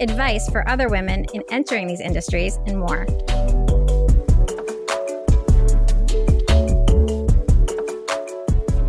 advice for other women in entering these industries, and more.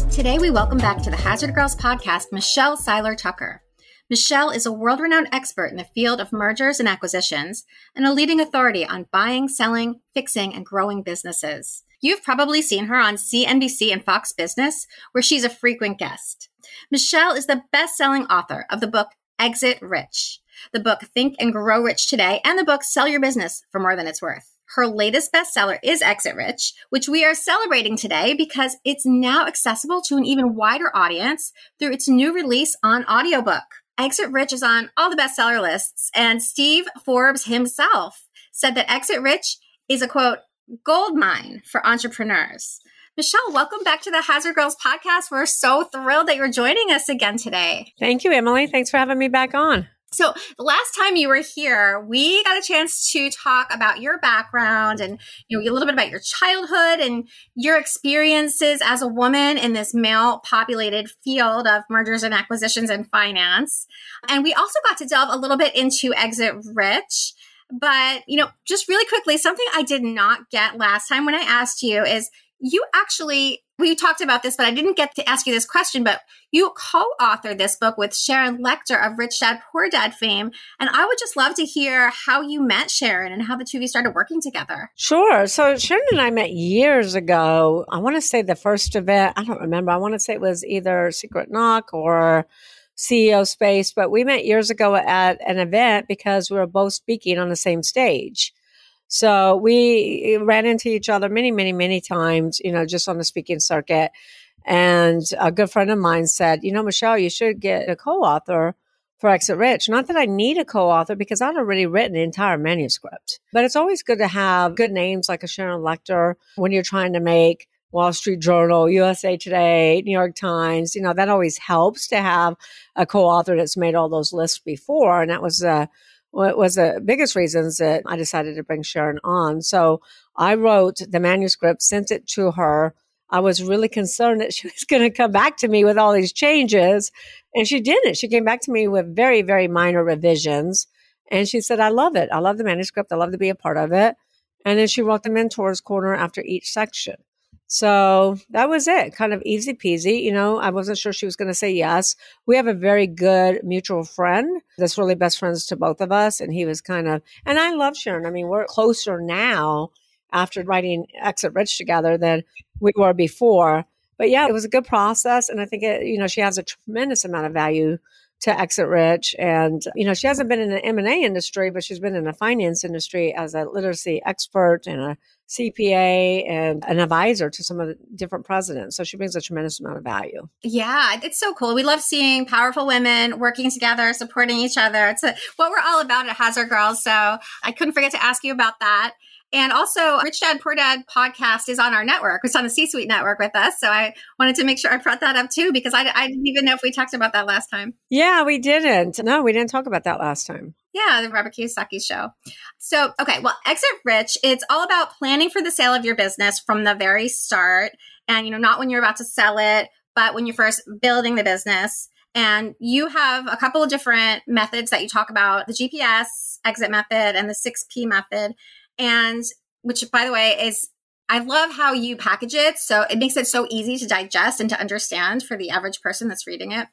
Today, we welcome back to the Hazard Girls podcast Michelle Seiler Tucker. Michelle is a world renowned expert in the field of mergers and acquisitions and a leading authority on buying, selling, fixing, and growing businesses. You've probably seen her on CNBC and Fox Business, where she's a frequent guest. Michelle is the best selling author of the book Exit Rich, the book Think and Grow Rich Today, and the book Sell Your Business for More Than It's Worth. Her latest bestseller is Exit Rich, which we are celebrating today because it's now accessible to an even wider audience through its new release on audiobook. Exit Rich is on all the bestseller lists, and Steve Forbes himself said that Exit Rich is a quote, gold mine for entrepreneurs. Michelle, welcome back to the Hazard Girls podcast. We're so thrilled that you're joining us again today. Thank you, Emily. Thanks for having me back on. So, the last time you were here, we got a chance to talk about your background and you know a little bit about your childhood and your experiences as a woman in this male-populated field of mergers and acquisitions and finance. And we also got to delve a little bit into Exit Rich but, you know, just really quickly, something I did not get last time when I asked you is you actually, we talked about this, but I didn't get to ask you this question, but you co authored this book with Sharon Lechter of Rich Dad Poor Dad fame. And I would just love to hear how you met Sharon and how the two of you started working together. Sure. So Sharon and I met years ago. I want to say the first event, I don't remember. I want to say it was either Secret Knock or CEO space, but we met years ago at an event because we were both speaking on the same stage. So we ran into each other many, many, many times, you know, just on the speaking circuit. And a good friend of mine said, you know, Michelle, you should get a co author for Exit Rich. Not that I need a co author because I'd already written the entire manuscript, but it's always good to have good names like a Sharon Lechter when you're trying to make Wall Street Journal, USA Today, New York Times. You know, that always helps to have a co-author that's made all those lists before. And that was uh, what was the biggest reasons that I decided to bring Sharon on. So I wrote the manuscript, sent it to her. I was really concerned that she was going to come back to me with all these changes. And she didn't. She came back to me with very, very minor revisions. And she said, I love it. I love the manuscript. I love to be a part of it. And then she wrote the mentor's corner after each section. So that was it, kind of easy peasy. You know, I wasn't sure she was going to say yes. We have a very good mutual friend that's really best friends to both of us. And he was kind of, and I love Sharon. I mean, we're closer now after writing Exit Rich together than we were before. But yeah, it was a good process. And I think, it, you know, she has a tremendous amount of value to exit rich and you know she hasn't been in the m&a industry but she's been in the finance industry as a literacy expert and a CPA and an advisor to some of the different presidents. So she brings a tremendous amount of value. Yeah, it's so cool. We love seeing powerful women working together, supporting each other. It's a, what we're all about at Hazard Girls. So I couldn't forget to ask you about that. And also, Rich Dad Poor Dad podcast is on our network. It's on the C Suite network with us. So I wanted to make sure I brought that up too, because I, I didn't even know if we talked about that last time. Yeah, we didn't. No, we didn't talk about that last time. Yeah, the Robert Kiyosaki show. So, okay, well, Exit Rich, it's all about planning for the sale of your business from the very start. And, you know, not when you're about to sell it, but when you're first building the business. And you have a couple of different methods that you talk about the GPS exit method and the 6P method and which by the way is I love how you package it. So it makes it so easy to digest and to understand for the average person that's reading it.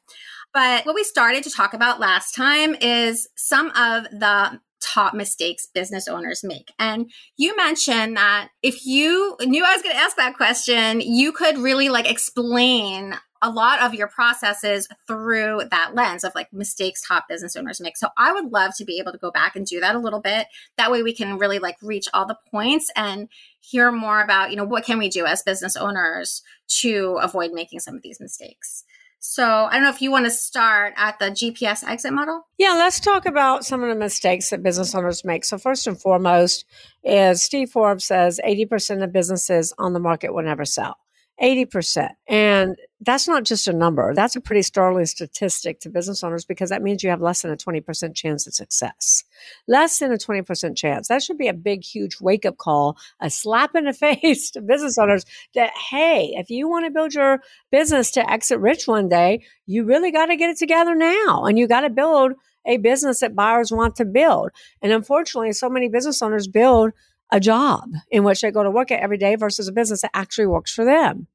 But what we started to talk about last time is some of the top mistakes business owners make. And you mentioned that if you knew I was going to ask that question, you could really like explain a lot of your processes through that lens of like mistakes top business owners make. So I would love to be able to go back and do that a little bit. That way we can really like reach all the points and hear more about, you know, what can we do as business owners to avoid making some of these mistakes. So I don't know if you want to start at the GPS exit model. Yeah, let's talk about some of the mistakes that business owners make. So first and foremost is Steve Forbes says 80% of businesses on the market will never sell. 80%. And that's not just a number. That's a pretty startling statistic to business owners because that means you have less than a 20% chance of success. Less than a 20% chance. That should be a big, huge wake up call, a slap in the face to business owners that, hey, if you want to build your business to exit rich one day, you really got to get it together now and you got to build a business that buyers want to build. And unfortunately, so many business owners build a job in which they go to work at every day versus a business that actually works for them.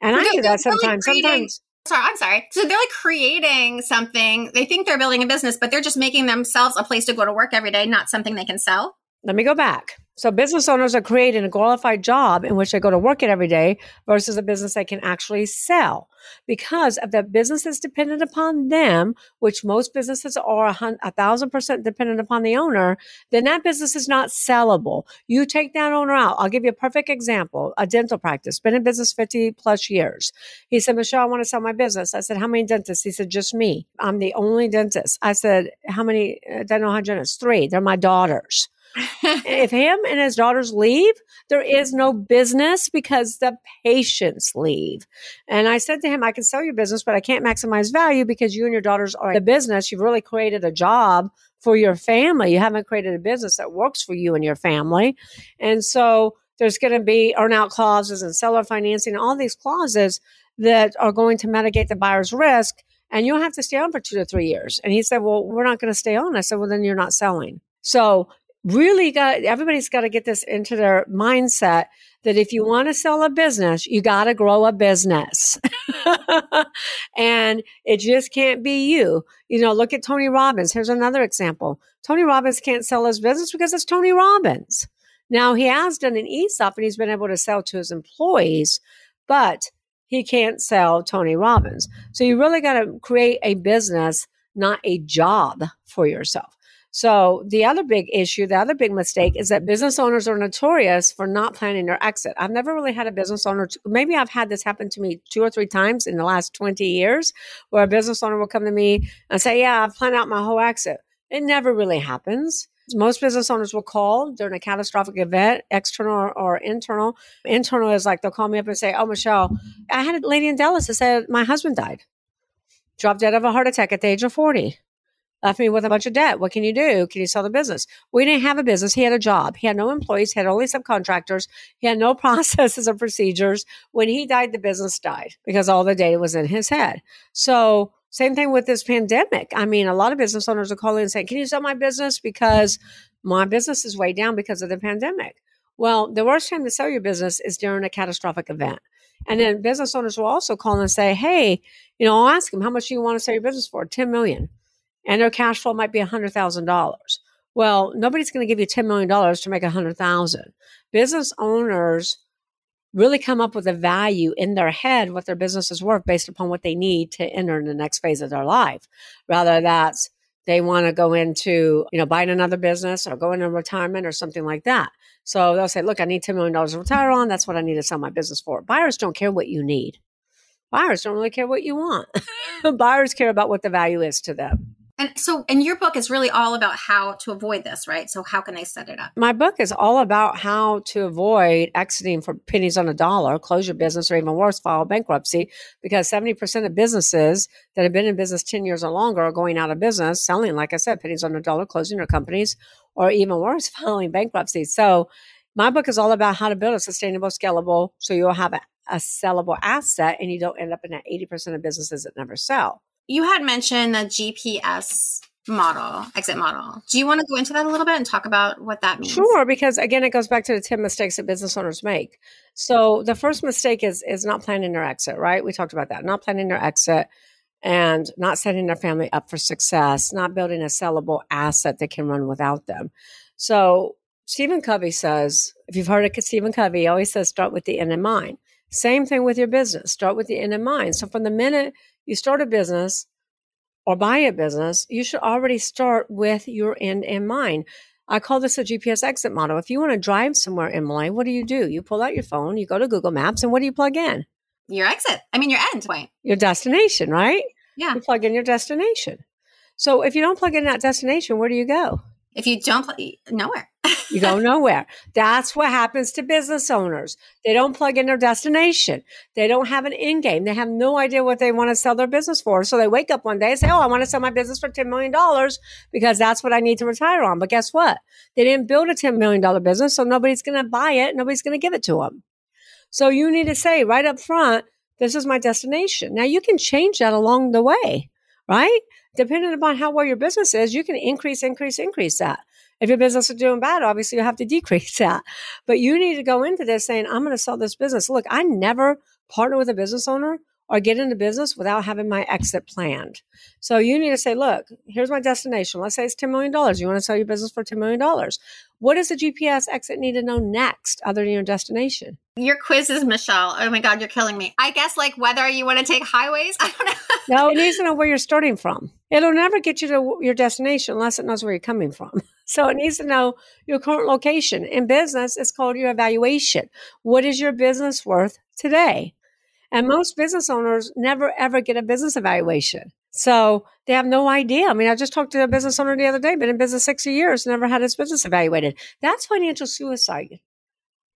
And I do that sometimes. sometimes. Sorry, I'm sorry. So they're like creating something. They think they're building a business, but they're just making themselves a place to go to work every day, not something they can sell. Let me go back. So business owners are creating a qualified job in which they go to work it every day versus a business they can actually sell. Because if the business is dependent upon them, which most businesses are a thousand percent dependent upon the owner, then that business is not sellable. You take that owner out. I'll give you a perfect example. A dental practice, been in business 50 plus years. He said, Michelle, I want to sell my business. I said, how many dentists? He said, just me. I'm the only dentist. I said, how many uh, dental hygienists? Three. They're my daughters if him and his daughters leave, there is no business because the patients leave. And I said to him, I can sell your business, but I can't maximize value because you and your daughters are the business. You've really created a job for your family. You haven't created a business that works for you and your family. And so there's going to be earnout clauses and seller financing, all these clauses that are going to mitigate the buyer's risk. And you'll have to stay on for two to three years. And he said, Well, we're not going to stay on. I said, Well, then you're not selling. So really got everybody's got to get this into their mindset that if you want to sell a business, you got to grow a business. and it just can't be you. You know, look at Tony Robbins. Here's another example. Tony Robbins can't sell his business because it's Tony Robbins. Now, he has done an ESOP and he's been able to sell to his employees, but he can't sell Tony Robbins. So you really got to create a business, not a job for yourself. So the other big issue, the other big mistake is that business owners are notorious for not planning their exit. I've never really had a business owner, maybe I've had this happen to me two or three times in the last 20 years where a business owner will come to me and say, yeah, I've planned out my whole exit. It never really happens. Most business owners will call during a catastrophic event, external or, or, internal. Internal is like they'll call me up and say, Oh, Michelle, I had a lady in Dallas that said my husband died, dropped dead of a heart attack at the age of 40 left me with a bunch of debt. What can you do? Can you sell the business? We didn't have a business. He had a job. He had no employees. He had only subcontractors. He had no processes or procedures. When he died, the business died because all the data was in his head. So same thing with this pandemic. I mean, a lot of business owners are calling and saying, can you sell my business? Because my business is way down because of the pandemic. Well, the worst time to sell your business is during a catastrophic event. And then business owners will also call and say, Hey, you know, I'll ask them, how much do you want to sell your business for? 10 million and their cash flow might be $100,000. Well, nobody's going to give you $10 million to make 100,000. Business owners really come up with a value in their head what their business is worth based upon what they need to enter in the next phase of their life. Rather that's they want to go into, you know, buying another business or going into retirement or something like that. So they'll say, look, I need $10 million to retire on. That's what I need to sell my business for. Buyers don't care what you need. Buyers don't really care what you want. Buyers care about what the value is to them. And so, and your book is really all about how to avoid this, right? So, how can they set it up? My book is all about how to avoid exiting for pennies on a dollar, close your business, or even worse, file bankruptcy. Because 70% of businesses that have been in business 10 years or longer are going out of business, selling, like I said, pennies on a dollar, closing their companies, or even worse, filing bankruptcy. So, my book is all about how to build a sustainable, scalable, so you'll have a, a sellable asset and you don't end up in that 80% of businesses that never sell you had mentioned the GPS model, exit model. Do you want to go into that a little bit and talk about what that means? Sure, because again, it goes back to the 10 mistakes that business owners make. So the first mistake is is not planning their exit, right? We talked about that. Not planning their exit and not setting their family up for success, not building a sellable asset that can run without them. So Stephen Covey says, if you've heard of Stephen Covey, he always says start with the end in mind. Same thing with your business. Start with the end in mind. So from the minute you start a business or buy a business, you should already start with your end in mind. I call this a GPS exit model. If you want to drive somewhere, Emily, what do you do? You pull out your phone, you go to Google Maps, and what do you plug in? Your exit. I mean, your end point. Your destination, right? Yeah. You plug in your destination. So if you don't plug in that destination, where do you go? If you don't play, nowhere. You go nowhere. That's what happens to business owners. They don't plug in their destination. They don't have an end game. They have no idea what they want to sell their business for. So they wake up one day and say, Oh, I want to sell my business for $10 million because that's what I need to retire on. But guess what? They didn't build a $10 million business. So nobody's going to buy it. Nobody's going to give it to them. So you need to say right up front, this is my destination. Now you can change that along the way, right? Depending upon how well your business is, you can increase, increase, increase that. If your business is doing bad, obviously you have to decrease that. But you need to go into this saying, I'm going to sell this business. Look, I never partner with a business owner or get into business without having my exit planned. So you need to say, look, here's my destination. Let's say it's $10 million. You want to sell your business for $10 million. What does the GPS exit need to know next other than your destination? Your quizzes, Michelle. Oh my God, you're killing me. I guess like whether you want to take highways. I don't know. no, it needs to know where you're starting from. It'll never get you to your destination unless it knows where you're coming from. So it needs to know your current location. In business, it's called your evaluation. What is your business worth today? And most business owners never ever get a business evaluation. So they have no idea. I mean, I just talked to a business owner the other day, been in business 60 years, never had his business evaluated. That's financial suicide.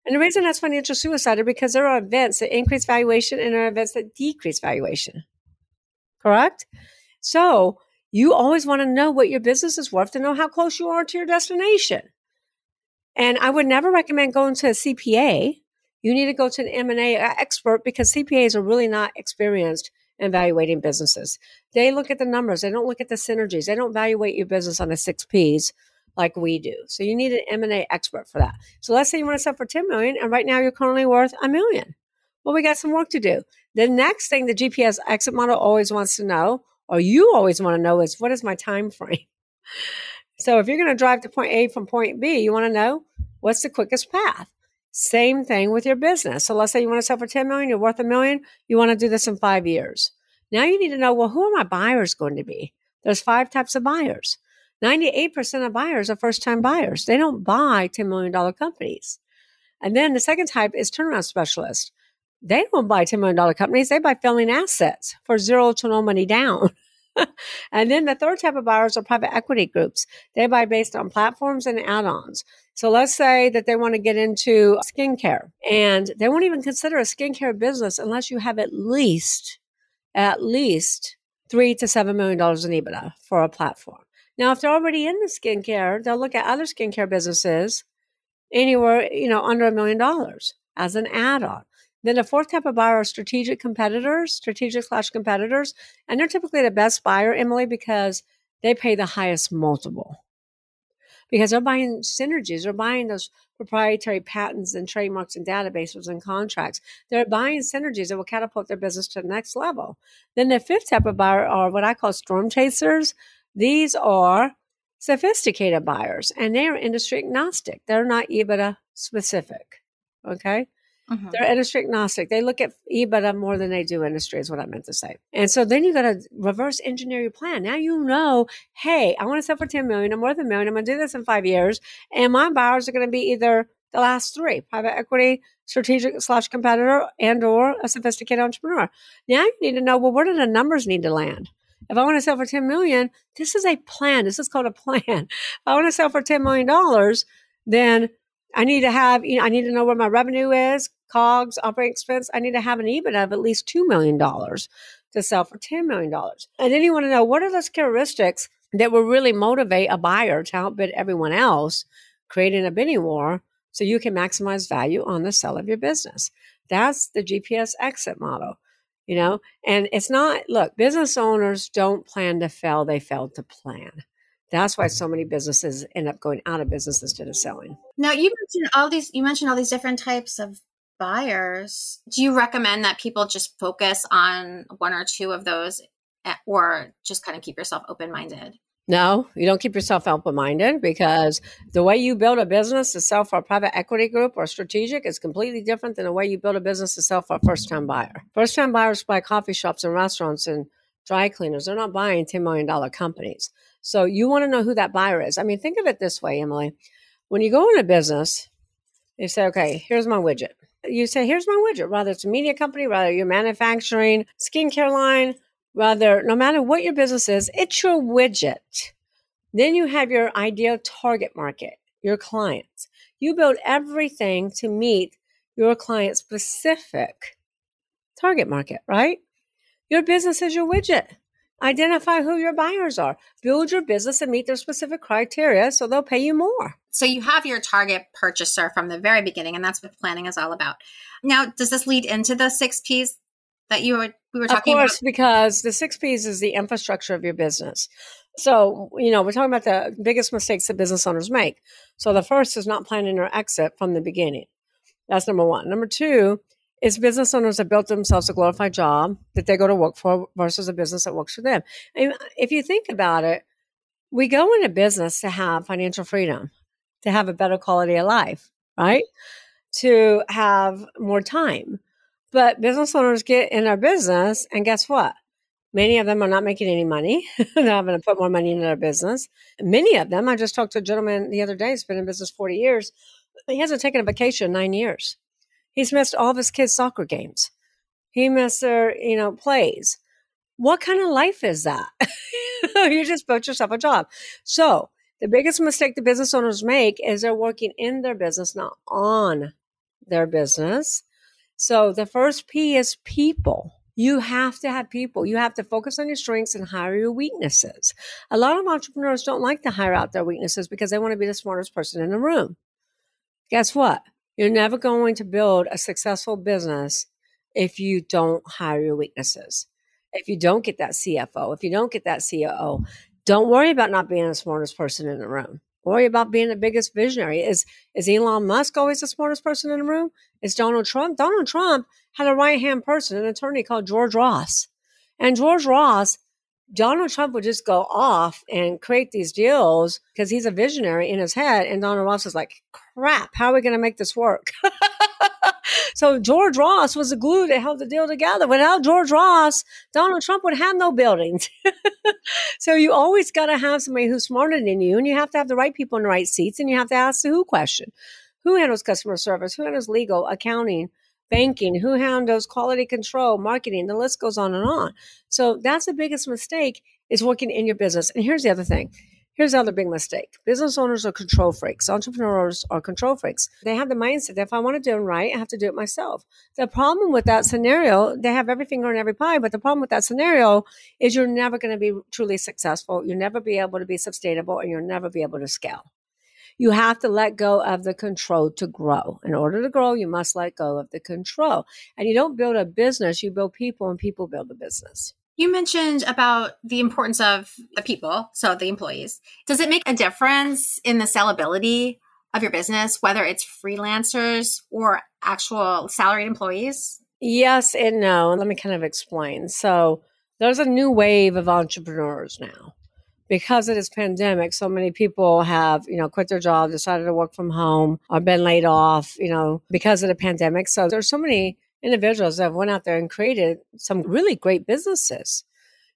And the reason that's financial suicide is because there are events that increase valuation and there are events that decrease valuation. Correct? So you always want to know what your business is worth to know how close you are to your destination. And I would never recommend going to a CPA you need to go to an M&A uh, expert because CPAs are really not experienced in evaluating businesses. They look at the numbers. They don't look at the synergies. They don't evaluate your business on the six Ps like we do. So you need an M&A expert for that. So let's say you want to sell for 10 million and right now you're currently worth a million. Well, we got some work to do. The next thing the GPS exit model always wants to know, or you always want to know is what is my time frame? So if you're going to drive to point A from point B, you want to know what's the quickest path. Same thing with your business. So let's say you want to sell for 10 million, you're worth a million, you want to do this in five years. Now you need to know, well, who are my buyers going to be? There's five types of buyers. 98% of buyers are first time buyers. They don't buy $10 million companies. And then the second type is turnaround specialists. They don't buy $10 million companies. They buy failing assets for zero to no money down. and then the third type of buyers are private equity groups. They buy based on platforms and add ons. So let's say that they want to get into skincare and they won't even consider a skincare business unless you have at least, at least three to seven million dollars in EBITDA for a platform. Now, if they're already in the skincare, they'll look at other skincare businesses anywhere, you know, under a million dollars as an add-on. Then the fourth type of buyer are strategic competitors, strategic slash competitors. And they're typically the best buyer, Emily, because they pay the highest multiple. Because they're buying synergies, they're buying those proprietary patents and trademarks and databases and contracts. They're buying synergies that will catapult their business to the next level. Then the fifth type of buyer are what I call storm chasers. These are sophisticated buyers and they are industry agnostic. They're not EBITDA specific. Okay. Mm-hmm. They're industry agnostic. They look at EBITDA more than they do industry, is what I meant to say. And so then you got to reverse engineer your plan. Now you know, hey, I want to sell for 10 million. I'm worth a million. I'm going to do this in five years. And my buyers are going to be either the last three private equity, strategic slash competitor, and or a sophisticated entrepreneur. Now you need to know, well, where do the numbers need to land? If I want to sell for 10 million, this is a plan. This is called a plan. If I want to sell for $10 million, then I need to have, you know, I need to know where my revenue is, COGS, operating expense. I need to have an EBIT of at least $2 million to sell for $10 million. And then you want to know what are those characteristics that will really motivate a buyer to outbid everyone else, creating a bidding war so you can maximize value on the sale of your business. That's the GPS exit model, you know, and it's not, look, business owners don't plan to fail, they fail to plan. That's why so many businesses end up going out of business instead of selling. Now you mentioned all these you mentioned all these different types of buyers. Do you recommend that people just focus on one or two of those eh, or just kind of keep yourself open-minded? No, you don't keep yourself open minded because the way you build a business to sell for a private equity group or strategic is completely different than the way you build a business to sell for a first time buyer. First time buyers buy coffee shops and restaurants and dry cleaners. They're not buying $10 million companies. So you want to know who that buyer is. I mean, think of it this way, Emily. When you go into business, you say, okay, here's my widget. You say, here's my widget, whether it's a media company, whether you're manufacturing, skincare line, whether no matter what your business is, it's your widget. Then you have your ideal target market, your clients. You build everything to meet your client specific target market, right? Your business is your widget. Identify who your buyers are. Build your business and meet their specific criteria so they'll pay you more. So you have your target purchaser from the very beginning, and that's what planning is all about. Now, does this lead into the six P's that you were we were talking about? of course, about? because the six P's is the infrastructure of your business. So, you know, we're talking about the biggest mistakes that business owners make. So the first is not planning their exit from the beginning. That's number one. Number two is business owners that built themselves a glorified job that they go to work for versus a business that works for them. And if you think about it, we go into business to have financial freedom, to have a better quality of life, right? To have more time. But business owners get in our business, and guess what? Many of them are not making any money. They're having to put more money into their business. Many of them, I just talked to a gentleman the other day, he's been in business 40 years. He hasn't taken a vacation nine years. He's missed all of his kids' soccer games. He missed their, you know, plays. What kind of life is that? you just built yourself a job. So the biggest mistake the business owners make is they're working in their business, not on their business. So the first P is people. You have to have people. You have to focus on your strengths and hire your weaknesses. A lot of entrepreneurs don't like to hire out their weaknesses because they want to be the smartest person in the room. Guess what? You're never going to build a successful business if you don't hire your weaknesses. If you don't get that CFO, if you don't get that COO, don't worry about not being the smartest person in the room. Worry about being the biggest visionary. Is is Elon Musk always the smartest person in the room? Is Donald Trump? Donald Trump had a right hand person, an attorney called George Ross. And George Ross Donald Trump would just go off and create these deals because he's a visionary in his head. And Donald Ross is like, crap, how are we going to make this work? so George Ross was the glue that held the deal together. Without George Ross, Donald Trump would have no buildings. so you always got to have somebody who's smarter than you, and you have to have the right people in the right seats, and you have to ask the who question. Who handles customer service? Who handles legal, accounting? Banking, who handles quality control, marketing, the list goes on and on. So that's the biggest mistake is working in your business. And here's the other thing. Here's the other big mistake. Business owners are control freaks. Entrepreneurs are control freaks. They have the mindset that if I want to do it right, I have to do it myself. The problem with that scenario, they have every finger in every pie, but the problem with that scenario is you're never going to be truly successful. You'll never be able to be sustainable and you'll never be able to scale you have to let go of the control to grow. In order to grow, you must let go of the control. And you don't build a business, you build people, and people build a business. You mentioned about the importance of the people, so the employees. Does it make a difference in the sellability of your business, whether it's freelancers or actual salaried employees? Yes and no. Let me kind of explain. So, there's a new wave of entrepreneurs now because of this pandemic, so many people have, you know, quit their job, decided to work from home, or been laid off, you know, because of the pandemic. So there's so many individuals that went out there and created some really great businesses.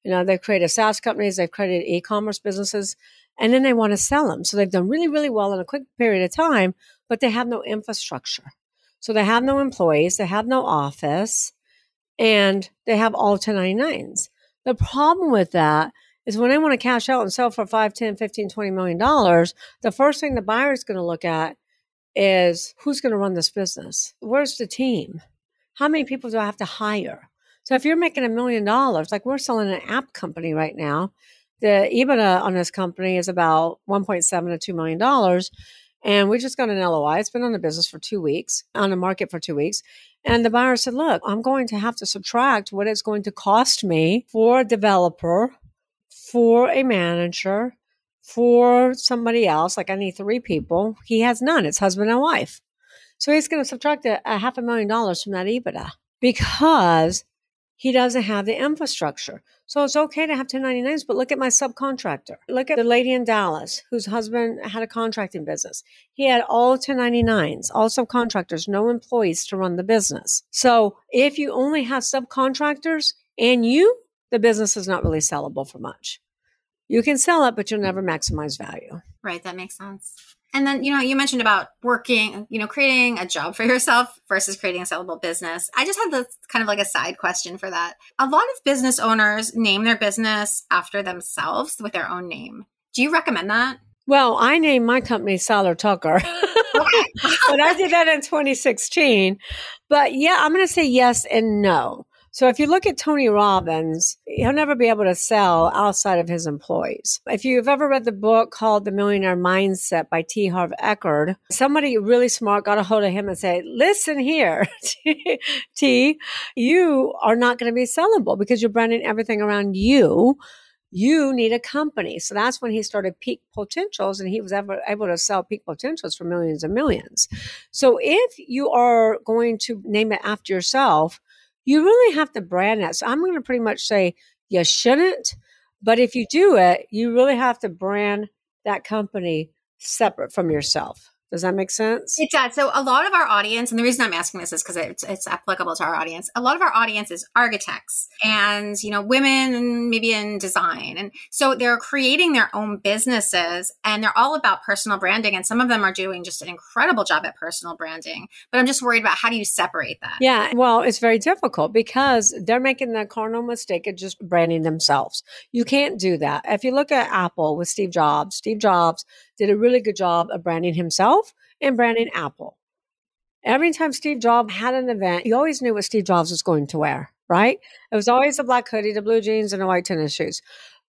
You know, they've created SaaS companies, they've created e-commerce businesses, and then they want to sell them. So they've done really, really well in a quick period of time, but they have no infrastructure. So they have no employees, they have no office, and they have all 1099s. The problem with that is when they want to cash out and sell for 5, 10, 15, 20 million dollars, the first thing the buyer is going to look at is who's going to run this business? Where's the team? How many people do I have to hire? So if you're making a million dollars, like we're selling an app company right now, the EBITDA on this company is about 1.7 to $2 million. And we just got an LOI. It's been on the business for two weeks, on the market for two weeks. And the buyer said, Look, I'm going to have to subtract what it's going to cost me for a developer for a manager, for somebody else. Like I need three people. He has none. It's husband and wife. So he's going to subtract a, a half a million dollars from that EBITDA because he doesn't have the infrastructure. So it's okay to have 1099s, but look at my subcontractor. Look at the lady in Dallas whose husband had a contracting business. He had all 1099s, all subcontractors, no employees to run the business. So if you only have subcontractors and you the business is not really sellable for much. You can sell it, but you'll never maximize value. Right. That makes sense. And then, you know, you mentioned about working, you know, creating a job for yourself versus creating a sellable business. I just had this kind of like a side question for that. A lot of business owners name their business after themselves with their own name. Do you recommend that? Well, I named my company Seiler Tucker. but I did that in 2016. But yeah, I'm going to say yes and no. So if you look at Tony Robbins, he'll never be able to sell outside of his employees. If you've ever read the book called The Millionaire Mindset by T. Harv Eker, somebody really smart got a hold of him and said, listen here, T, you are not going to be sellable because you're branding everything around you you need a company. So that's when he started Peak Potentials and he was ever able to sell Peak Potentials for millions and millions. So if you are going to name it after yourself, you really have to brand that. So I'm going to pretty much say you shouldn't, but if you do it, you really have to brand that company separate from yourself. Does that make sense? It does. So a lot of our audience, and the reason I'm asking this is because it's, it's applicable to our audience. A lot of our audience is architects and, you know, women maybe in design. And so they're creating their own businesses and they're all about personal branding. And some of them are doing just an incredible job at personal branding. But I'm just worried about how do you separate that? Yeah. Well, it's very difficult because they're making the cardinal mistake of just branding themselves. You can't do that. If you look at Apple with Steve Jobs, Steve Jobs did a really good job of branding himself and branding Apple. Every time Steve Jobs had an event, you always knew what Steve Jobs was going to wear, right? It was always a black hoodie, the blue jeans, and the white tennis shoes.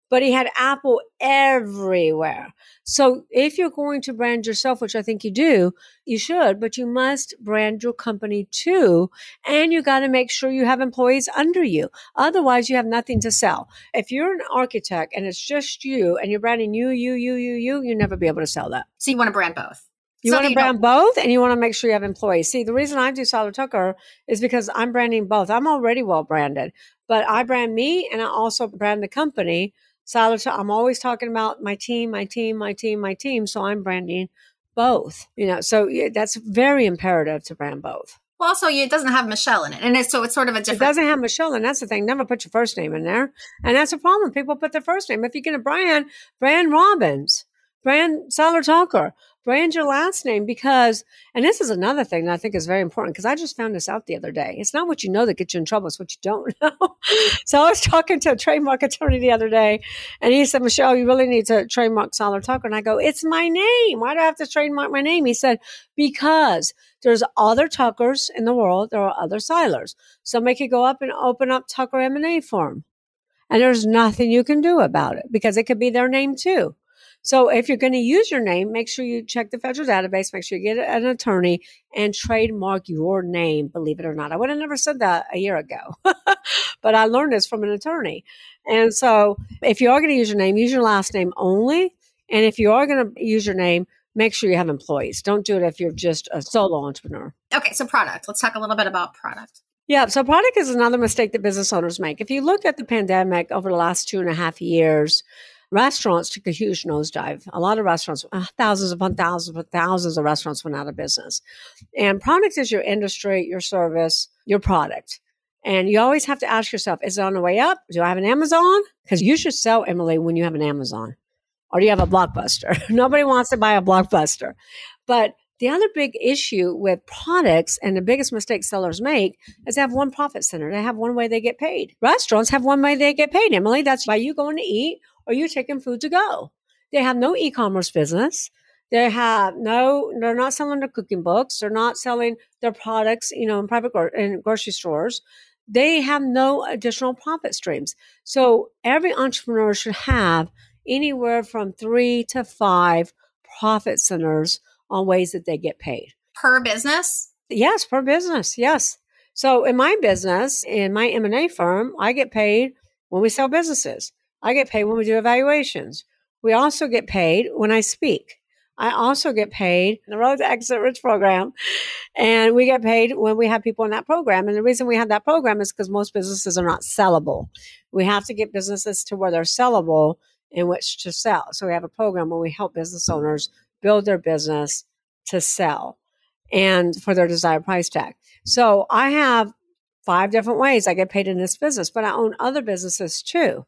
But he had Apple everywhere. So if you're going to brand yourself, which I think you do, you should, but you must brand your company too. And you got to make sure you have employees under you. Otherwise, you have nothing to sell. If you're an architect and it's just you and you're branding you, you, you, you, you, you'll never be able to sell that. So you want to brand both. You want to brand both and you want to make sure you have employees. See, the reason I do Seiler Tucker is because I'm branding both. I'm already well branded, but I brand me and I also brand the company Solid. I'm always talking about my team, my team, my team, my team. So I'm branding both. You know, so that's very imperative to brand both. Well, also, it doesn't have Michelle in it, and it's so it's sort of a different. It doesn't have Michelle, and that's the thing. Never put your first name in there, and that's a problem. People put their first name. If you're going to brand, brand Robbins, brand Seiler Tucker, brand your last name because, and this is another thing that I think is very important because I just found this out the other day. It's not what you know that gets you in trouble, it's what you don't know. so I was talking to a trademark attorney the other day and he said, Michelle, you really need to trademark Seiler Tucker. And I go, it's my name. Why do I have to trademark my name? He said, because there's other Tuckers in the world. There are other Seilers. Somebody could go up and open up Tucker M&A firm. And there's nothing you can do about it because it could be their name too. So if you're going to use your name, make sure you check the federal database, make sure you get an attorney and trademark your name, believe it or not. I would have never said that a year ago, but I learned this from an attorney. And so if you are going to use your name, use your last name only. And if you are going to use your name, make sure you have employees. Don't do it if you're just a solo entrepreneur. Okay, so product. Let's talk a little bit about product. Yeah, so product is another mistake that business owners make. If you look at the pandemic over the last two and a half years, Restaurants took a huge nosedive. A lot of restaurants, uh, thousands upon thousands upon thousands of restaurants went out of business. And product is your industry, your service, your product. And you always have to ask yourself, is it on the way up? Do I have an Amazon? Because you should sell, Emily, when you have an Amazon. Or do you have a blockbuster? Nobody wants to buy a blockbuster. But the other big issue with products and the biggest mistake sellers make is they have one profit center. They have one way they get paid. Restaurants have one way they get paid, Emily. That's by you going to eat or you taking food to go. They have no e-commerce business. They have no, they're not selling their cooking books. They're not selling their products, you know, in private gro- in grocery stores. They have no additional profit streams. So every entrepreneur should have anywhere from three to five profit centers on ways that they get paid. Per business? Yes, per business. Yes. So in my business, in my M&A firm, I get paid when we sell businesses. I get paid when we do evaluations. We also get paid when I speak. I also get paid in the Road to Exit Rich program. And we get paid when we have people in that program. And the reason we have that program is because most businesses are not sellable. We have to get businesses to where they're sellable in which to sell. So we have a program where we help business owners build their business to sell and for their desired price tag. So I have five different ways I get paid in this business, but I own other businesses too.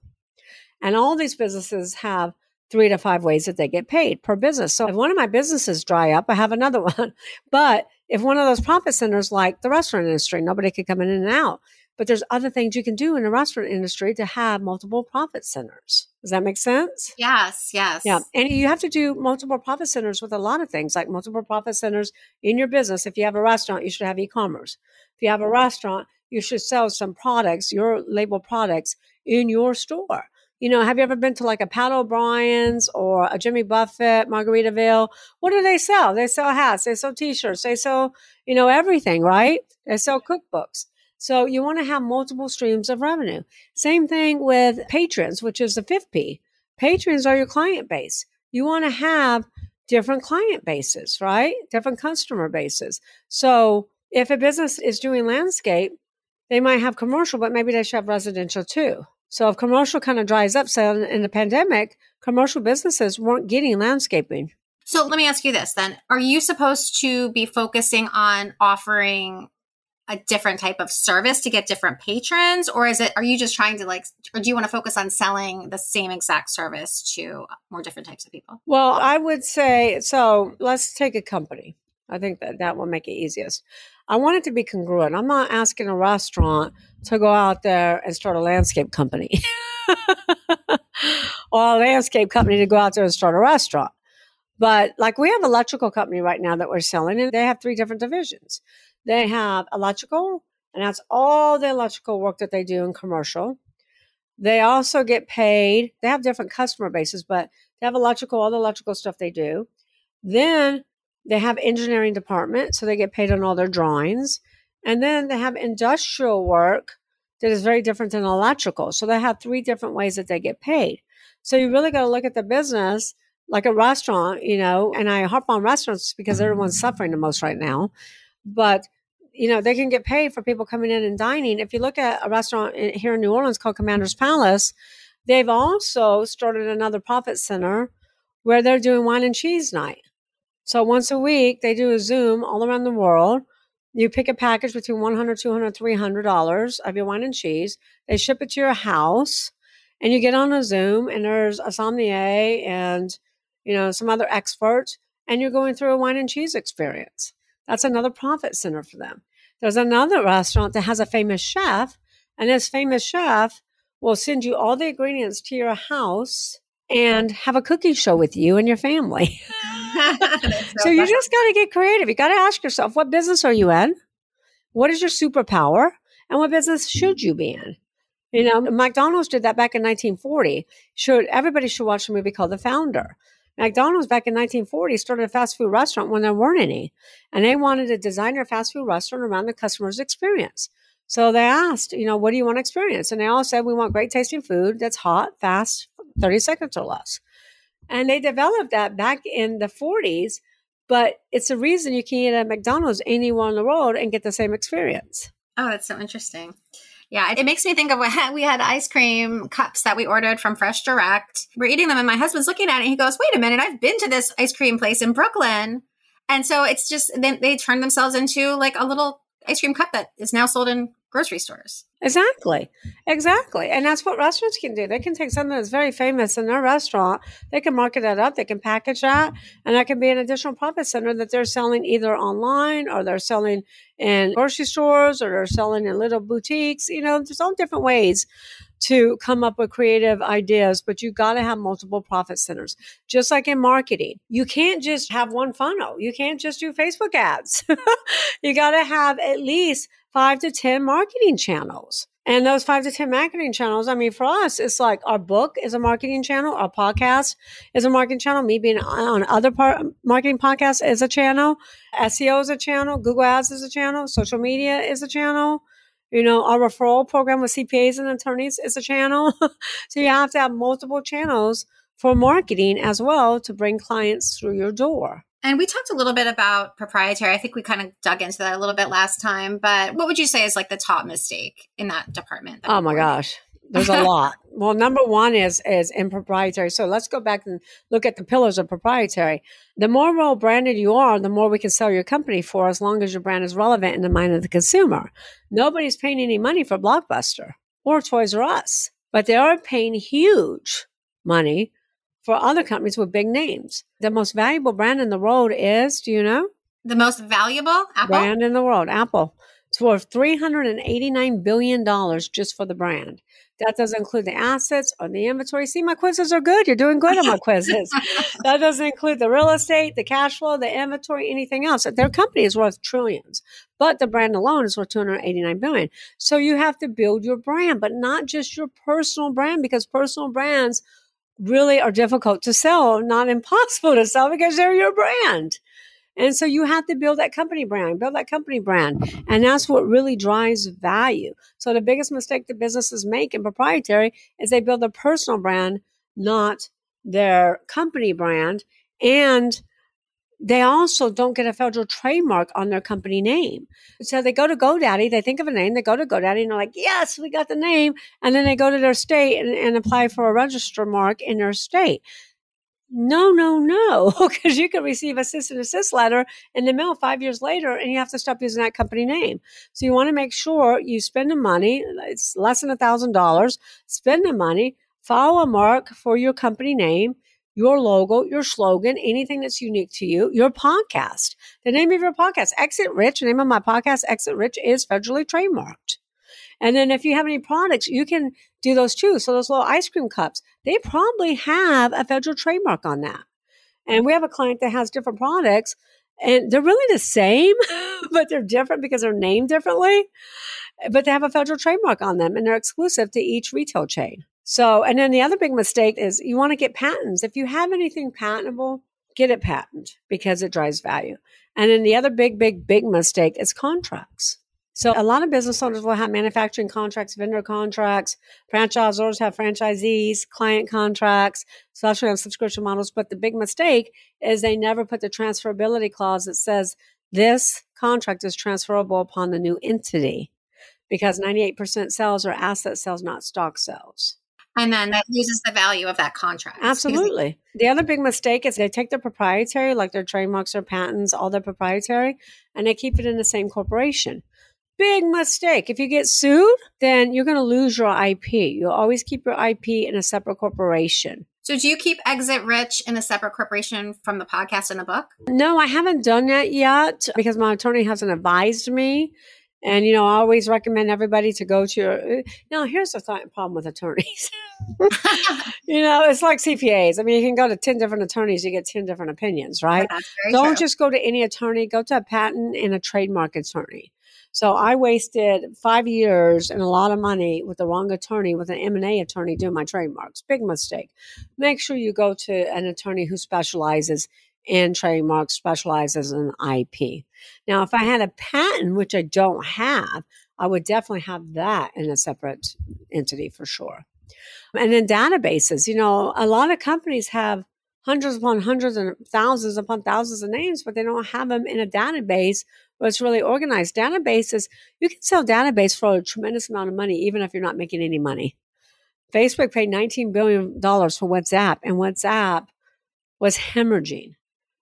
And all these businesses have three to five ways that they get paid per business. So if one of my businesses dry up, I have another one. but if one of those profit centers, like the restaurant industry, nobody could come in and out. But there's other things you can do in the restaurant industry to have multiple profit centers. Does that make sense? Yes, yes. Yeah. And you have to do multiple profit centers with a lot of things, like multiple profit centers in your business. If you have a restaurant, you should have e commerce. If you have a restaurant, you should sell some products, your label products in your store. You know, have you ever been to like a Pat O'Brien's or a Jimmy Buffett, Margaritaville? What do they sell? They sell hats, they sell t-shirts, they sell, you know, everything, right? They sell cookbooks. So you want to have multiple streams of revenue. Same thing with patrons, which is the fifth P. Patrons are your client base. You want to have different client bases, right? Different customer bases. So if a business is doing landscape, they might have commercial, but maybe they should have residential too. So if commercial kind of dries up, so in, the pandemic, commercial businesses weren't getting landscaping. So let me ask you this then. Are you supposed to be focusing on offering a different type of service to get different patrons or is it are you just trying to like or do you want to focus on selling the same exact service to more different types of people well i would say so let's take a company i think that that will make it easiest i want it to be congruent i'm not asking a restaurant to go out there and start a landscape company or a landscape company to go out there and start a restaurant but like we have electrical company right now that we're selling and they have three different divisions they have electrical, and that's all the electrical work that they do in commercial. They also get paid. They have different customer bases, but they have electrical, all the electrical stuff they do. Then they have engineering department, so they get paid on all their drawings. And then they have industrial work that is very different than electrical. So they have three different ways that they get paid. So you really got to look at the business like a restaurant, you know, and I harp on restaurants because everyone's suffering the most right now. But you know, they can get paid for people coming in and dining. If you look at a restaurant here in New Orleans called Commander's Palace, they've also started another profit center where they're doing wine and cheese night. So once a week, they do a Zoom all around the world. You pick a package between $100, $200, $300 of your wine and cheese. They ship it to your house and you get on a Zoom and there's a sommelier and, you know, some other experts and you're going through a wine and cheese experience. That's another profit center for them. There's another restaurant that has a famous chef, and this famous chef will send you all the ingredients to your house and have a cooking show with you and your family. so, you just got to get creative. You got to ask yourself, what business are you in? What is your superpower? And what business should you be in? You know, McDonald's did that back in 1940. Should everybody should watch a movie called The Founder. McDonald's back in 1940 started a fast food restaurant when there weren't any. And they wanted to design their fast food restaurant around the customer's experience. So they asked, you know, what do you want to experience? And they all said, we want great tasting food that's hot, fast, 30 seconds or less. And they developed that back in the 40s, but it's the reason you can eat at McDonald's anywhere on the road and get the same experience. Oh, that's so interesting. Yeah, it makes me think of what we had ice cream cups that we ordered from Fresh Direct. We're eating them, and my husband's looking at it. he goes, "Wait a minute! I've been to this ice cream place in Brooklyn." And so it's just they, they turn themselves into like a little ice cream cup that is now sold in grocery stores. Exactly. Exactly. And that's what restaurants can do. They can take something that's very famous in their restaurant, they can market that up, they can package that, and that can be an additional profit center that they're selling either online or they're selling in grocery stores or they're selling in little boutiques. You know, there's all different ways to come up with creative ideas, but you got to have multiple profit centers. Just like in marketing, you can't just have one funnel. You can't just do Facebook ads. you got to have at least five to 10 marketing channels. And those five to 10 marketing channels, I mean, for us, it's like our book is a marketing channel, our podcast is a marketing channel, me being on other part, marketing podcasts is a channel, SEO is a channel, Google Ads is a channel, social media is a channel. You know, our referral program with CPAs and attorneys is a channel. so you have to have multiple channels for marketing as well to bring clients through your door. And we talked a little bit about proprietary. I think we kind of dug into that a little bit last time. But what would you say is like the top mistake in that department? That oh my gosh, there's a lot. Well, number one is is in proprietary. So let's go back and look at the pillars of proprietary. The more well branded you are, the more we can sell your company for, as long as your brand is relevant in the mind of the consumer. Nobody's paying any money for Blockbuster or Toys R Us, but they are paying huge money for other companies with big names. The most valuable brand in the world is, do you know? The most valuable Apple brand in the world, Apple. It's worth $389 billion just for the brand. That doesn't include the assets or the inventory. See, my quizzes are good. You're doing good on my quizzes. that doesn't include the real estate, the cash flow, the inventory, anything else. Their company is worth trillions, but the brand alone is worth 289 billion. So you have to build your brand, but not just your personal brand because personal brands really are difficult to sell, not impossible to sell because they're your brand. And so you have to build that company brand, build that company brand. And that's what really drives value. So the biggest mistake that businesses make in proprietary is they build a personal brand, not their company brand. And they also don't get a federal trademark on their company name. So they go to GoDaddy, they think of a name, they go to GoDaddy and they're like, yes, we got the name. And then they go to their state and, and apply for a register mark in their state. No, no, no, because you can receive a cease and desist letter in the mail five years later and you have to stop using that company name. So you want to make sure you spend the money, it's less than a thousand dollars, spend the money, file a mark for your company name, your logo, your slogan, anything that's unique to you, your podcast. The name of your podcast, Exit Rich, the name of my podcast, Exit Rich, is federally trademarked. And then if you have any products, you can do those too. So those little ice cream cups, they probably have a federal trademark on that. And we have a client that has different products and they're really the same, but they're different because they're named differently. But they have a federal trademark on them and they're exclusive to each retail chain. So, and then the other big mistake is you want to get patents. If you have anything patentable, get it patent because it drives value. And then the other big, big, big mistake is contracts. So a lot of business owners will have manufacturing contracts, vendor contracts, franchisors have franchisees, client contracts, especially on subscription models. But the big mistake is they never put the transferability clause that says this contract is transferable upon the new entity because 98% sales are asset sales, not stock sales. And then that loses the value of that contract. Absolutely. the other big mistake is they take their proprietary, like their trademarks or patents, all their proprietary, and they keep it in the same corporation big mistake. If you get sued, then you're going to lose your IP. You'll always keep your IP in a separate corporation. So, do you keep Exit Rich in a separate corporation from the podcast and the book? No, I haven't done that yet because my attorney hasn't advised me. And, you know, I always recommend everybody to go to your. Now, here's the th- problem with attorneys. you know, it's like CPAs. I mean, you can go to 10 different attorneys, you get 10 different opinions, right? Don't true. just go to any attorney, go to a patent and a trademark attorney. So I wasted five years and a lot of money with the wrong attorney, with an M&A attorney doing my trademarks. Big mistake. Make sure you go to an attorney who specializes in trademarks, specializes in IP. Now, if I had a patent, which I don't have, I would definitely have that in a separate entity for sure. And then databases, you know, a lot of companies have hundreds upon hundreds and thousands upon thousands of names, but they don't have them in a database where it's really organized. Databases, you can sell database for a tremendous amount of money, even if you're not making any money. Facebook paid $19 billion for WhatsApp, and WhatsApp was hemorrhaging,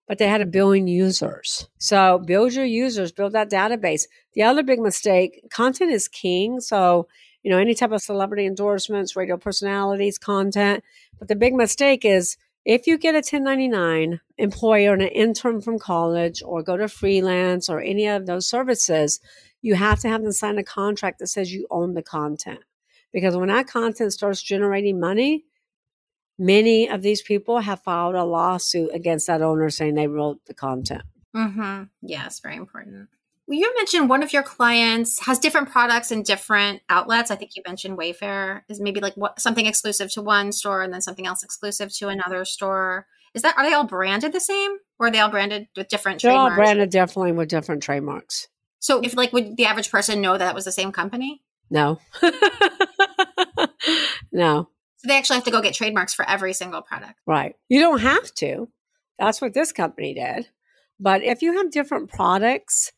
but they had a billion users. So build your users, build that database. The other big mistake, content is king. So, you know, any type of celebrity endorsements, radio personalities, content. But the big mistake is if you get a 1099 employee or an intern from college or go to freelance or any of those services, you have to have them sign a contract that says you own the content. Because when that content starts generating money, many of these people have filed a lawsuit against that owner saying they wrote the content. Mm-hmm. Yes, very important you mentioned one of your clients has different products in different outlets. I think you mentioned Wayfair is maybe like what, something exclusive to one store and then something else exclusive to another store. Is that are they all branded the same, or are they all branded with different? They're trademarks? all branded definitely with different trademarks. So, if like, would the average person know that that was the same company? No, no. So they actually have to go get trademarks for every single product. Right. You don't have to. That's what this company did. But if you have different products,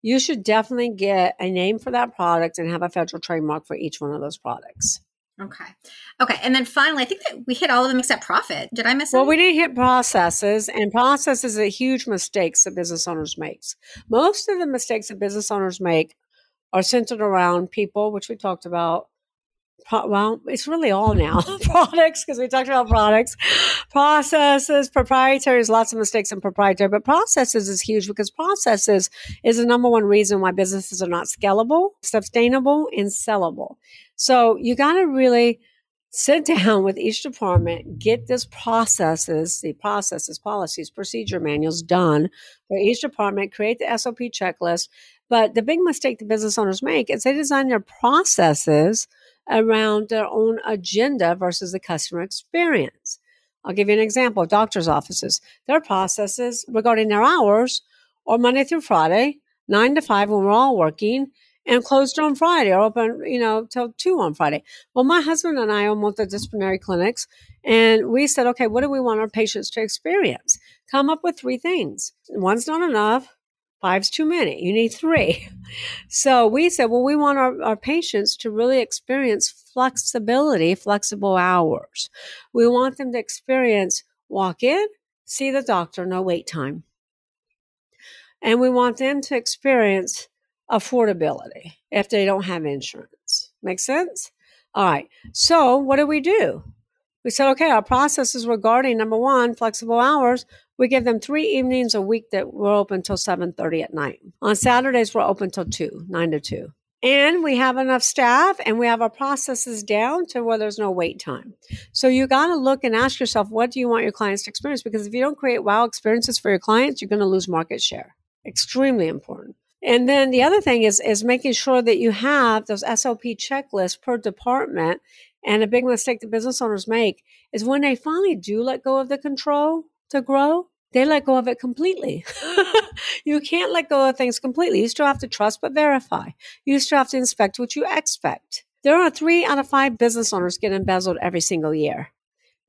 you should definitely get a name for that product and have a federal trademark for each one of those products. Okay. Okay. And then finally, I think that we hit all of them except profit. Did I miss it? Well, any? we didn't hit processes, and processes are huge mistakes that business owners make. Most of the mistakes that business owners make are centered around people, which we talked about, well, it's really all now products because we talked about products, processes, proprietary. There's lots of mistakes in proprietary, but processes is huge because processes is the number one reason why businesses are not scalable, sustainable, and sellable. So you got to really sit down with each department, get this processes, the processes, policies, procedure manuals done for each department, create the SOP checklist. But the big mistake the business owners make is they design their processes around their own agenda versus the customer experience. I'll give you an example. Doctors' offices, their processes regarding their hours are Monday through Friday, nine to five when we're all working, and closed on Friday or open, you know, till two on Friday. Well, my husband and I own multidisciplinary clinics, and we said, okay, what do we want our patients to experience? Come up with three things. One's not enough. Five's too many. You need three. So we said, well, we want our, our patients to really experience flexibility, flexible hours. We want them to experience walk in, see the doctor, no wait time. And we want them to experience affordability if they don't have insurance. Make sense? All right. So what do we do? We said, okay, our process is regarding number one, flexible hours. We give them three evenings a week that we're open until 7.30 at night. On Saturdays, we're open till 2, 9 to 2. And we have enough staff and we have our processes down to where there's no wait time. So you got to look and ask yourself, what do you want your clients to experience? Because if you don't create wow experiences for your clients, you're going to lose market share. Extremely important. And then the other thing is is making sure that you have those SOP checklists per department. And a big mistake that business owners make is when they finally do let go of the control to grow, they let go of it completely. you can't let go of things completely. You still have to trust but verify. You still have to inspect what you expect. There are three out of five business owners get embezzled every single year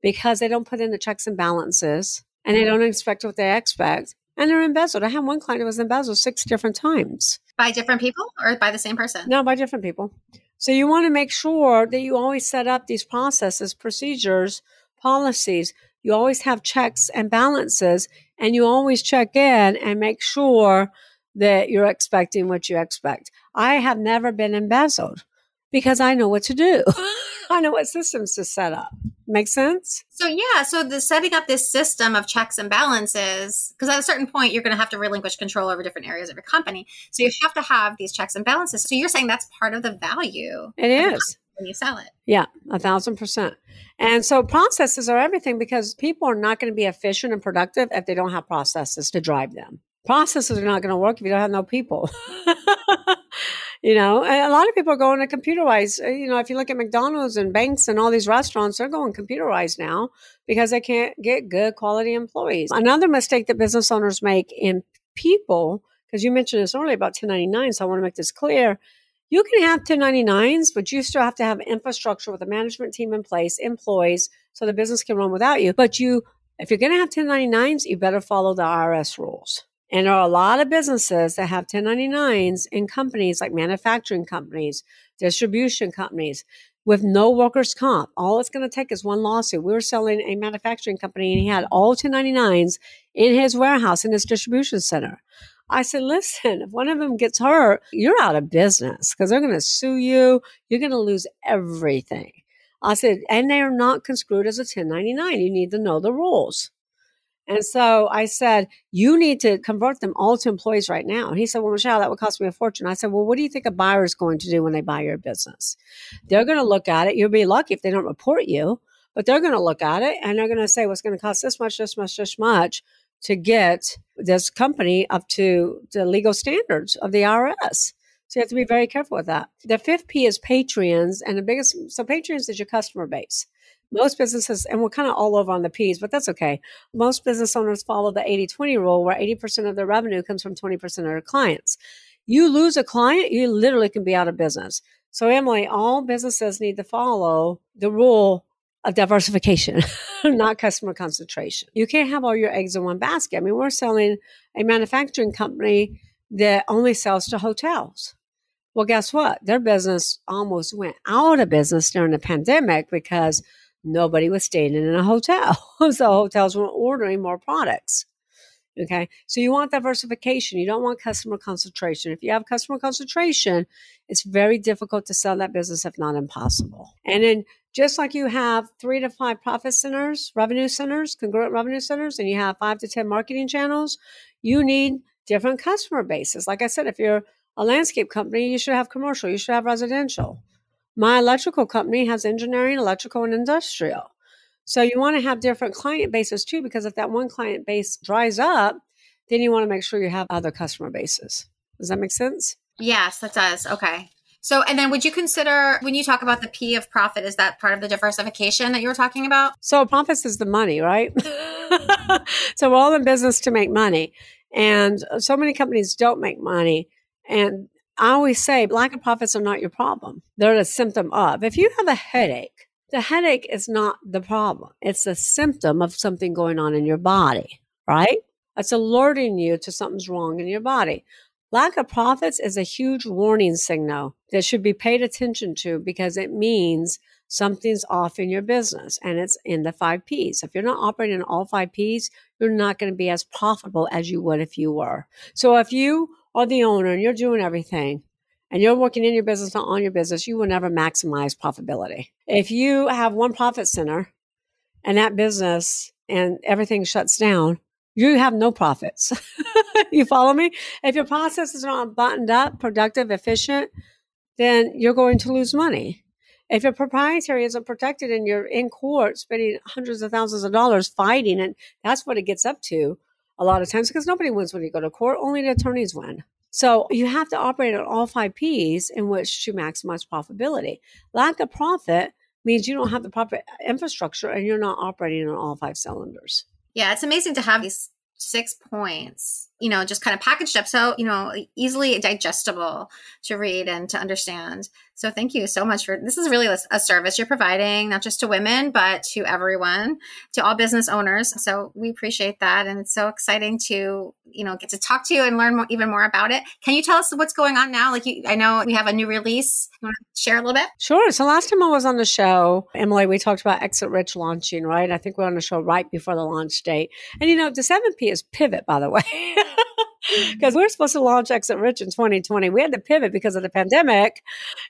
because they don't put in the checks and balances and they don't inspect what they expect and they're embezzled. I had one client who was embezzled six different times. By different people or by the same person? No, by different people. So you want to make sure that you always set up these processes, procedures, policies. You always have checks and balances, and you always check in and make sure that you're expecting what you expect. I have never been embezzled because I know what to do. I know what systems to set up. Make sense? So yeah, so the setting up this system of checks and balances, because at a certain point you're going to have to relinquish control over different areas of your company. So you have to have these checks and balances. So you're saying that's part of the value. It is when you sell it. Yeah, a thousand percent. And so processes are everything because people are not going to be efficient and productive if they don't have processes to drive them. Processes are not going to work if you don't have no people. you know, and a lot of people are going to computerized. Uh, you know, if you look at McDonald's and banks and all these restaurants, they're going computerized now because they can't get good quality employees. Another mistake that business owners make in people, because you mentioned this earlier about 1099, so I want to make this clear. You can have 1099s, but you still have to have infrastructure with a management team in place, employees, so the business can run without you. But you, if you're going to have 1099s, you better follow the IRS rules. And there are a lot of businesses that have 1099s in companies like manufacturing companies, distribution companies with no workers' comp. All it's going to take is one lawsuit. We were selling a manufacturing company and he had all 1099s in his warehouse, in his distribution center. I said, listen, if one of them gets hurt, you're out of business because they're going to sue you. You're going to lose everything. I said, and they are not conscried as a 1099. You need to know the rules. And so I said, you need to convert them all to employees right now. And he said, well, Michelle, that would cost me a fortune. I said, well, what do you think a buyer is going to do when they buy your business? They're going to look at it. You'll be lucky if they don't report you, but they're going to look at it and they're going to say, what's going to cost this much, this much, this much to get this company up to the legal standards of the IRS. So you have to be very careful with that. The fifth P is patrons, and the biggest, so patrons is your customer base most businesses, and we're kind of all over on the P's, but that's okay. Most business owners follow the 80 20 rule where 80% of their revenue comes from 20% of their clients. You lose a client, you literally can be out of business. So, Emily, all businesses need to follow the rule of diversification, not customer concentration. You can't have all your eggs in one basket. I mean, we're selling a manufacturing company that only sells to hotels. Well, guess what? Their business almost went out of business during the pandemic because nobody was staying in a hotel. so hotels weren't ordering more products. Okay. So you want diversification. You don't want customer concentration. If you have customer concentration, it's very difficult to sell that business, if not impossible. And then just like you have three to five profit centers, revenue centers, congruent revenue centers, and you have five to 10 marketing channels, you need different customer bases. Like I said, if you're a landscape company, you should have commercial, you should have residential. My electrical company has engineering, electrical, and industrial. So you want to have different client bases too, because if that one client base dries up, then you want to make sure you have other customer bases. Does that make sense? Yes, that does. Okay. So, and then would you consider when you talk about the P of profit, is that part of the diversification that you were talking about? So, profits is the money, right? so, we're all in business to make money. And uh, so many companies don't make money. And I always say lack of profits are not your problem. They're a symptom of. If you have a headache, the headache is not the problem. It's a symptom of something going on in your body, right? It's alerting you to something's wrong in your body. Lack of profits is a huge warning signal that should be paid attention to because it means something's off in your business and it's in the five P's. If you're not operating in all five P's, you're not going to be as profitable as you would if you were. So if you are the owner and you're doing everything and you're working in your business, not on your business, you will never maximize profitability. If you have one profit center and that business and everything shuts down, you have no profits. you follow me? If your process is not buttoned up, productive, efficient, then you're going to lose money. If your proprietary isn't protected and you're in court spending hundreds of thousands of dollars fighting, and that's what it gets up to a lot of times because nobody wins when you go to court, only the attorneys win. So you have to operate on all five P's in which to maximize profitability. Lack of profit means you don't have the proper infrastructure and you're not operating on all five cylinders. Yeah, it's amazing to have these six points, you know, just kind of packaged up so, you know, easily digestible to read and to understand. So thank you so much for this is really a service you're providing, not just to women, but to everyone, to all business owners. So we appreciate that. And it's so exciting to, you know, get to talk to you and learn more, even more about it. Can you tell us what's going on now? Like you, I know we have a new release. You want to share a little bit? Sure. So last time I was on the show, Emily, we talked about Exit Rich launching, right? I think we're on the show right before the launch date. And you know, the 7P is pivot, by the way. because we are supposed to launch Exit Rich in 2020. We had to pivot because of the pandemic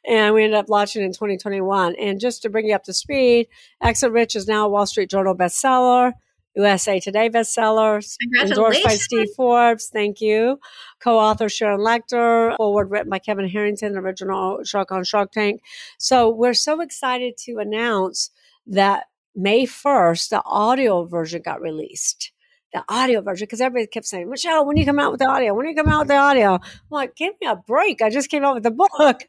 and we ended up launching in 2021. And just to bring you up to speed, Exit Rich is now a Wall Street Journal bestseller. USA Today bestseller, endorsed by Steve Forbes. Thank you. Co-author Sharon Lechter, foreword written by Kevin Harrington, original Shark on Shark Tank. So we're so excited to announce that May 1st, the audio version got released the audio version because everybody kept saying, Michelle, when you come out with the audio, when you come out with the audio, I'm like, give me a break. I just came out with the book.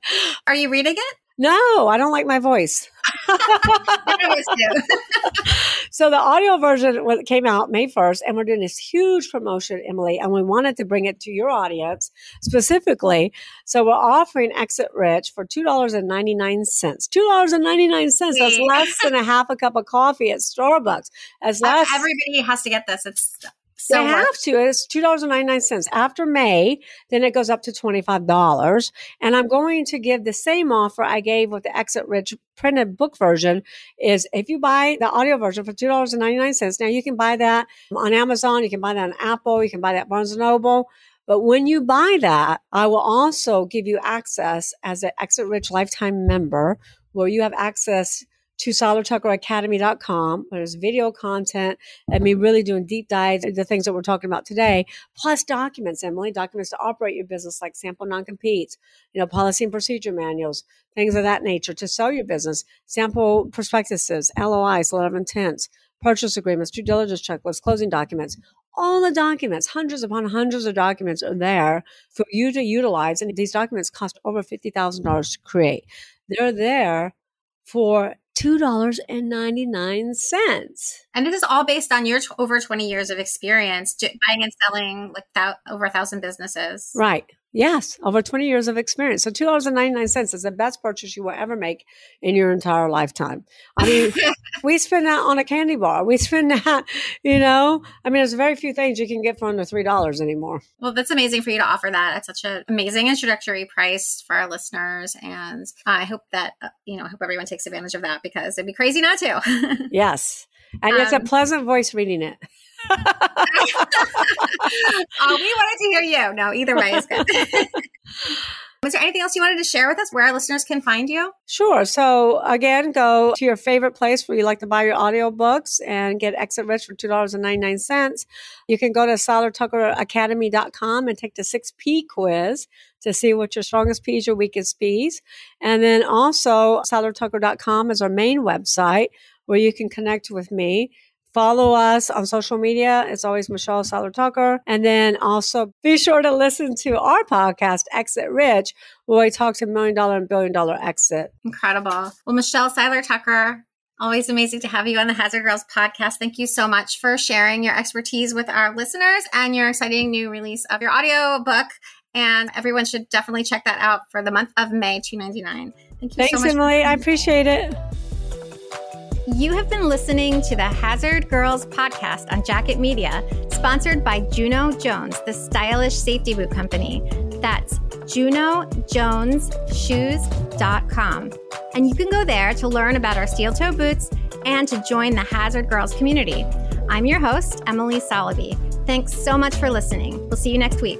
Are you reading it? No, I don't like my voice. so the audio version came out May 1st, and we're doing this huge promotion, Emily, and we wanted to bring it to your audience specifically. So we're offering Exit Rich for $2.99. $2.99. That's less than a half a cup of coffee at Starbucks. As less, Everybody has to get this. It's so they have to. It's two dollars and ninety nine cents. After May, then it goes up to twenty five dollars. And I'm going to give the same offer I gave with the Exit Rich printed book version. Is if you buy the audio version for two dollars and ninety nine cents. Now you can buy that on Amazon. You can buy that on Apple. You can buy that Barnes and Noble. But when you buy that, I will also give you access as an Exit Rich lifetime member, where you have access to seilertuckeracademy.com. There's video content and me really doing deep dives into the things that we're talking about today, plus documents, Emily, documents to operate your business like sample non-competes, you know, policy and procedure manuals, things of that nature to sell your business, sample prospectuses, LOIs, letter of intents, purchase agreements, due diligence checklists, closing documents, all the documents, hundreds upon hundreds of documents are there for you to utilize. And these documents cost over $50,000 to create. They're there for $2.99. And this is all based on your t- over 20 years of experience buying and selling like th- over a thousand businesses. Right. Yes, over 20 years of experience. So $2.99 is the best purchase you will ever make in your entire lifetime. I mean, we spend that on a candy bar. We spend that, you know, I mean, there's very few things you can get for under $3 anymore. Well, that's amazing for you to offer that at such an amazing introductory price for our listeners. And I hope that, uh, you know, I hope everyone takes advantage of that because it'd be crazy not to. yes. And um, it's a um, pleasant voice reading it. Oh, we wanted to hear you. No, either way is good. Was there anything else you wanted to share with us where our listeners can find you? Sure. So again, go to your favorite place where you like to buy your audiobooks and get Exit Rich for $2.99. You can go to SeilerTuckerAcademy.com and take the 6P quiz to see what your strongest P's, your weakest P's. And then also SeilerTucker.com is our main website where you can connect with me Follow us on social media. It's always Michelle Seiler Tucker. And then also be sure to listen to our podcast, Exit Rich, where we talk to million dollar and billion dollar exit. Incredible. Well, Michelle Seiler Tucker, Always amazing to have you on the Hazard Girls podcast. Thank you so much for sharing your expertise with our listeners and your exciting new release of your audio book. And everyone should definitely check that out for the month of May 299. Thank you Thanks, so much. Emily. I appreciate it. You have been listening to the Hazard Girls podcast on Jacket Media, sponsored by Juno Jones, the stylish safety boot company. That's junojonesshoes.com. And you can go there to learn about our steel toe boots and to join the Hazard Girls community. I'm your host, Emily Soloby. Thanks so much for listening. We'll see you next week.